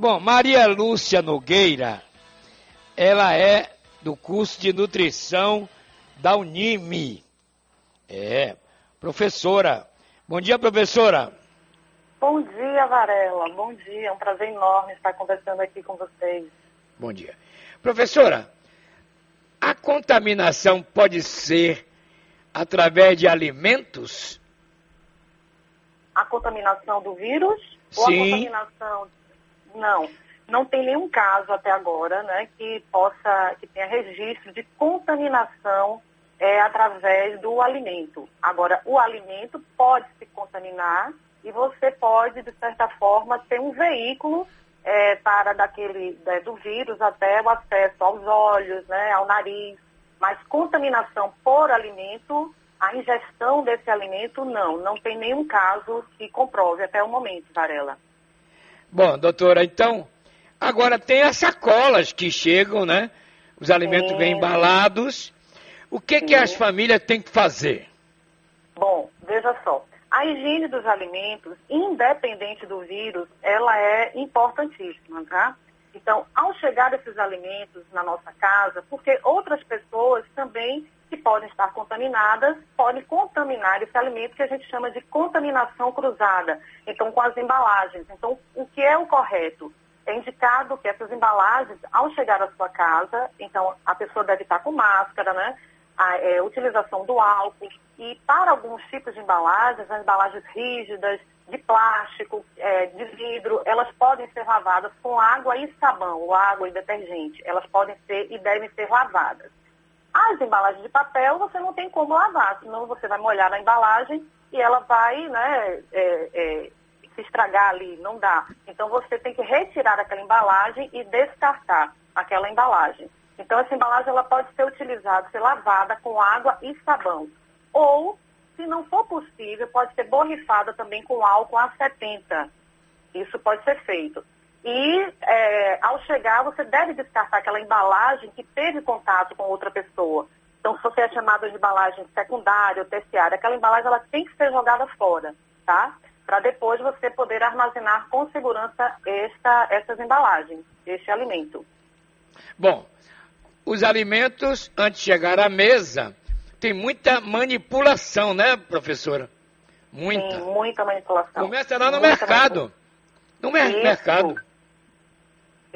Bom, Maria Lúcia Nogueira, ela é do curso de nutrição da Unime. É, professora. Bom dia, professora. Bom dia, Varela. Bom dia. É um prazer enorme estar conversando aqui com vocês. Bom dia. Professora, a contaminação pode ser através de alimentos? A contaminação do vírus? Sim. Ou a contaminação não, não tem nenhum caso até agora, né, que possa, que tenha registro de contaminação é, através do alimento. Agora, o alimento pode se contaminar e você pode, de certa forma, ter um veículo é, para daquele né, do vírus até o acesso aos olhos, né, ao nariz. Mas contaminação por alimento, a ingestão desse alimento, não. Não tem nenhum caso que comprove até o momento, Varela. Bom, doutora, então, agora tem as sacolas que chegam, né? Os alimentos vêm embalados. O que, que as famílias têm que fazer? Bom, veja só. A higiene dos alimentos, independente do vírus, ela é importantíssima, tá? Então, ao chegar esses alimentos na nossa casa, porque outras pessoas também que podem estar contaminadas, podem contaminar esse alimento que a gente chama de contaminação cruzada, então com as embalagens. Então, o que é o correto? É indicado que essas embalagens, ao chegar à sua casa, então a pessoa deve estar com máscara, né? A é, utilização do álcool e para alguns tipos de embalagens, as embalagens rígidas, de plástico, é, de vidro, elas podem ser lavadas com água e sabão, ou água e detergente. Elas podem ser e devem ser lavadas. As embalagens de papel você não tem como lavar, senão você vai molhar na embalagem e ela vai né, é, é, se estragar ali, não dá. Então você tem que retirar aquela embalagem e descartar aquela embalagem. Então essa embalagem ela pode ser utilizada, ser lavada com água e sabão. Ou, se não for possível, pode ser borrifada também com álcool a 70. Isso pode ser feito. E é, ao chegar, você deve descartar aquela embalagem que teve contato com outra pessoa. Então, se você é chamada de embalagem secundária ou terciária, aquela embalagem ela tem que ser jogada fora, tá? Para depois você poder armazenar com segurança esta, essas embalagens, este alimento. Bom, os alimentos, antes de chegar à mesa, tem muita manipulação, né, professora? Muita. Sim, muita manipulação. Começa lá no muita mercado. No mer Isso. mercado.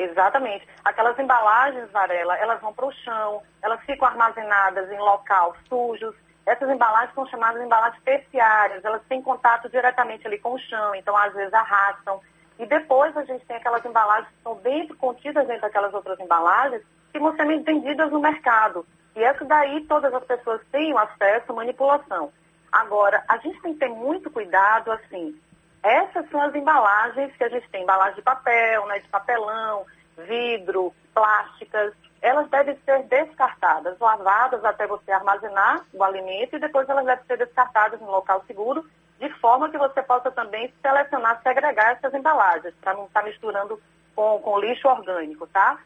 Exatamente. Aquelas embalagens, Varela, elas vão para o chão, elas ficam armazenadas em local sujos. Essas embalagens são chamadas de embalagens terciárias, elas têm contato diretamente ali com o chão, então às vezes arrastam. E depois a gente tem aquelas embalagens que estão dentro, contidas dentro daquelas outras embalagens, que vão ser vendidas no mercado. E essa daí todas as pessoas têm acesso à manipulação. Agora, a gente tem que ter muito cuidado, assim, essas são as embalagens que a gente tem, embalagem de papel, né, de papelão, vidro, plásticas. Elas devem ser descartadas, lavadas até você armazenar o alimento e depois elas devem ser descartadas em local seguro, de forma que você possa também selecionar, segregar essas embalagens, para não estar misturando com, com lixo orgânico, tá?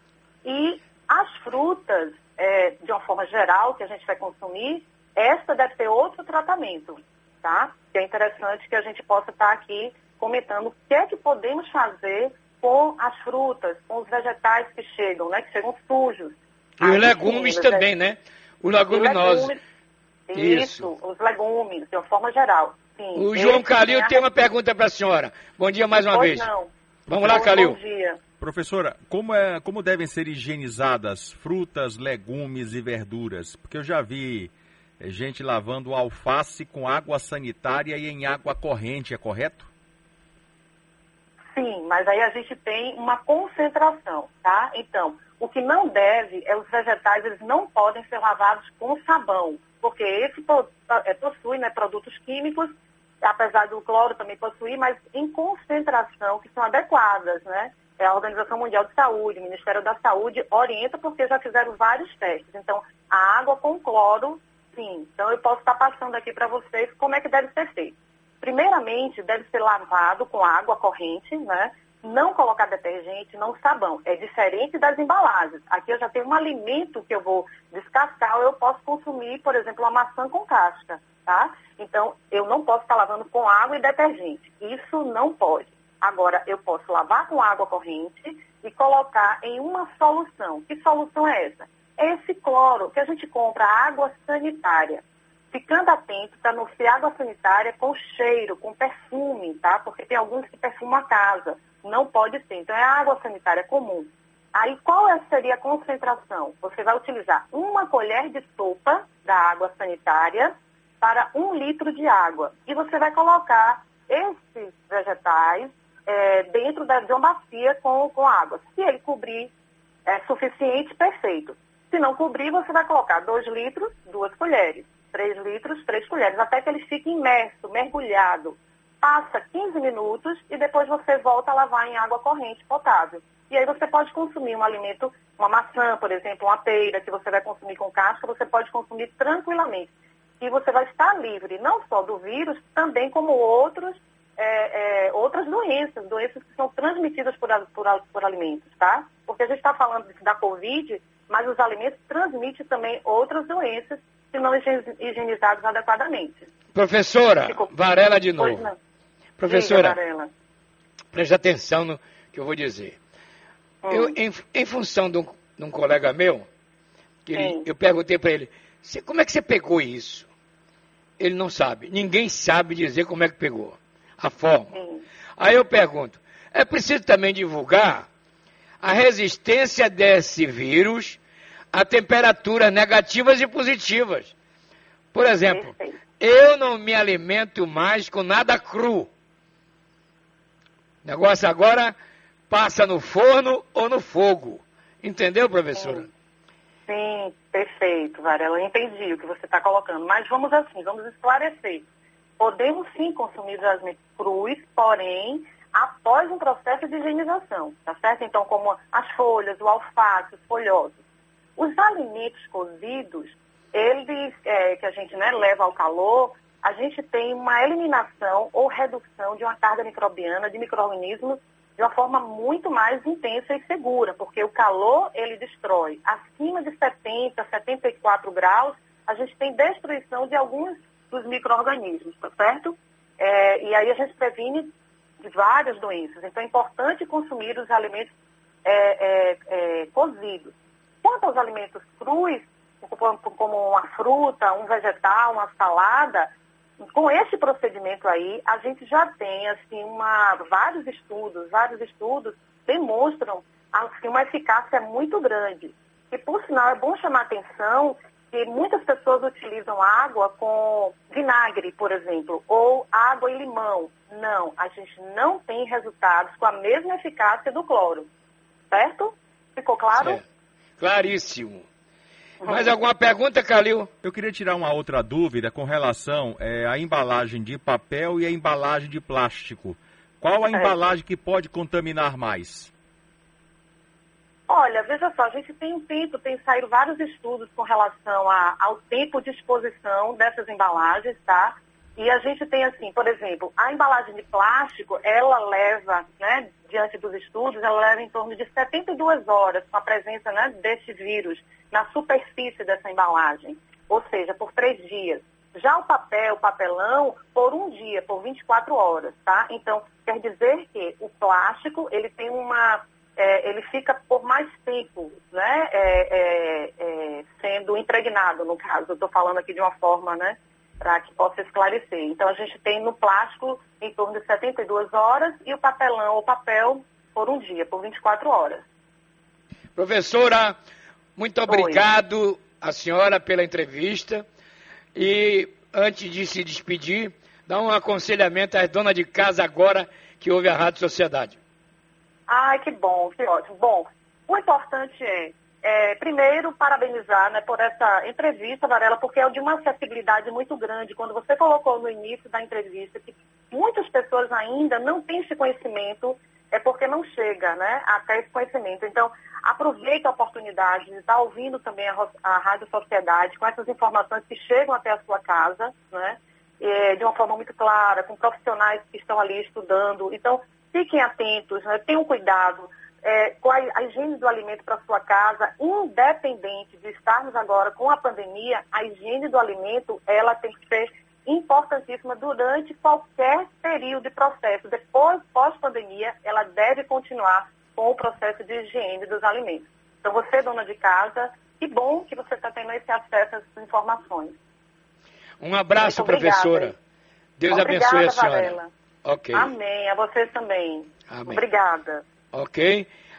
E as frutas, é, de uma forma geral, que a gente vai consumir, essa deve ter outro tratamento tá? Que é interessante que a gente possa estar aqui comentando o que é que podemos fazer com as frutas, com os vegetais que chegam, né? Que chegam sujos. E os legumes sim, também, né? Os leguminosos. Legumes, isso, isso, os legumes, de uma forma geral. Sim, o João Calil tem uma pergunta para a senhora. Bom dia mais uma pois vez. Não. Vamos lá, Calil. Bom dia. Professora, como, é, como devem ser higienizadas frutas, legumes e verduras? Porque eu já vi é gente lavando alface com água sanitária e em água corrente, é correto? Sim, mas aí a gente tem uma concentração, tá? Então, o que não deve é os vegetais, eles não podem ser lavados com sabão, porque esse é, possui né, produtos químicos, apesar do cloro também possuir, mas em concentração que são adequadas, né? É a Organização Mundial de Saúde, o Ministério da Saúde orienta porque já fizeram vários testes. Então, a água com cloro Então eu posso estar passando aqui para vocês como é que deve ser feito. Primeiramente, deve ser lavado com água corrente, né? Não colocar detergente, não sabão. É diferente das embalagens. Aqui eu já tenho um alimento que eu vou descascar ou eu posso consumir, por exemplo, uma maçã com casca, tá? Então, eu não posso estar lavando com água e detergente. Isso não pode. Agora, eu posso lavar com água corrente e colocar em uma solução. Que solução é essa? Esse cloro que a gente compra água sanitária. Ficando atento para não ser água sanitária com cheiro, com perfume, tá? Porque tem alguns que perfumam a casa. Não pode ser. Então, é água sanitária comum. Aí, qual é, seria a concentração? Você vai utilizar uma colher de sopa da água sanitária para um litro de água. E você vai colocar esses vegetais é, dentro da, de uma bacia com, com água. Se ele cobrir é suficiente, perfeito. Se não cobrir, você vai colocar 2 litros, duas colheres. 3 litros, 3 colheres, até que ele fique imerso, mergulhado. Passa 15 minutos e depois você volta a lavar em água corrente potável. E aí você pode consumir um alimento, uma maçã, por exemplo, uma peira, que você vai consumir com casca, você pode consumir tranquilamente. E você vai estar livre não só do vírus, também como outros, é, é, outras doenças, doenças que são transmitidas por, por, por alimentos, tá? Porque a gente está falando da Covid, mas os alimentos transmitem também outras doenças se não higienizados adequadamente. Professora, Ficou... Varela de novo. Professora, Diga, Varela. preste atenção no que eu vou dizer. Hum. Eu, em, em, função de um, de um, colega meu, que ele, eu perguntei para ele, como é que você pegou isso? Ele não sabe. Ninguém sabe dizer como é que pegou. A forma. Sim. Aí eu pergunto, é preciso também divulgar a resistência desse vírus a temperaturas negativas e positivas. Por exemplo, eu não me alimento mais com nada cru. O negócio agora passa no forno ou no fogo. Entendeu, professora? Sim, sim perfeito, Varela. Eu entendi o que você está colocando. Mas vamos assim, vamos esclarecer. Podemos sim consumir alimentos crus, porém após um processo de higienização, tá certo? Então, como as folhas, o alface, os folhosos. Os alimentos cozidos, eles, é, que a gente né, leva ao calor, a gente tem uma eliminação ou redução de uma carga microbiana de micro-organismos de uma forma muito mais intensa e segura, porque o calor ele destrói. Acima de 70, 74 graus, a gente tem destruição de alguns dos micro-organismos, tá certo? É, e aí a gente previne de várias doenças. Então é importante consumir os alimentos é, é, é cozidos. Quanto aos alimentos crus, como uma fruta, um vegetal, uma salada, com esse procedimento aí, a gente já tem assim, uma, vários estudos, vários estudos demonstram assim, uma eficácia muito grande. E, por sinal, é bom chamar atenção que muitas pessoas utilizam água com vinagre, por exemplo, ou água e limão. Não, a gente não tem resultados com a mesma eficácia do cloro. Certo? Ficou claro? Certo. Claríssimo. Mais alguma pergunta, Calil? Eu queria tirar uma outra dúvida com relação é, à embalagem de papel e à embalagem de plástico. Qual a é. embalagem que pode contaminar mais? Olha, veja só, a gente tem um tempo, tem saído vários estudos com relação a, ao tempo de exposição dessas embalagens, tá? E a gente tem assim, por exemplo, a embalagem de plástico, ela leva, né, diante dos estudos, ela leva em torno de 72 horas com a presença né, desse vírus na superfície dessa embalagem, ou seja, por três dias. Já o papel, o papelão, por um dia, por 24 horas, tá? Então, quer dizer que o plástico, ele tem uma, é, ele fica por mais tempo, né, é, é, é sendo impregnado, no caso, estou falando aqui de uma forma, né, para que possa esclarecer. Então, a gente tem no plástico em torno de 72 horas e o papelão ou papel por um dia, por 24 horas. Professora, muito obrigado Oi. a senhora pela entrevista. E antes de se despedir, dá um aconselhamento às donas de casa agora que ouve a Rádio Sociedade. Ai, que bom, que ótimo. Bom, o importante é é, primeiro, parabenizar né, por essa entrevista, Varela, porque é de uma acessibilidade muito grande. Quando você colocou no início da entrevista que muitas pessoas ainda não têm esse conhecimento, é porque não chega né, até esse conhecimento. Então, aproveite a oportunidade de estar ouvindo também a, a Rádio Sociedade com essas informações que chegam até a sua casa, né, de uma forma muito clara, com profissionais que estão ali estudando. Então, fiquem atentos, né, tenham cuidado é, com a, a, higiene do alimento para sua casa, independente de estarmos agora com a pandemia, a higiene do alimento, ela tem que ser importantíssima durante qualquer período de processo. Depois, pós-pandemia, ela deve continuar com o processo de higiene dos alimentos. Então, você, dona de casa, que bom que você está tendo esse acesso a essas informações. Um abraço, professora. Deus Obrigada, abençoe a senhora. Varela. Ok. Amém. A vocês também. Amém. Obrigada. Ok.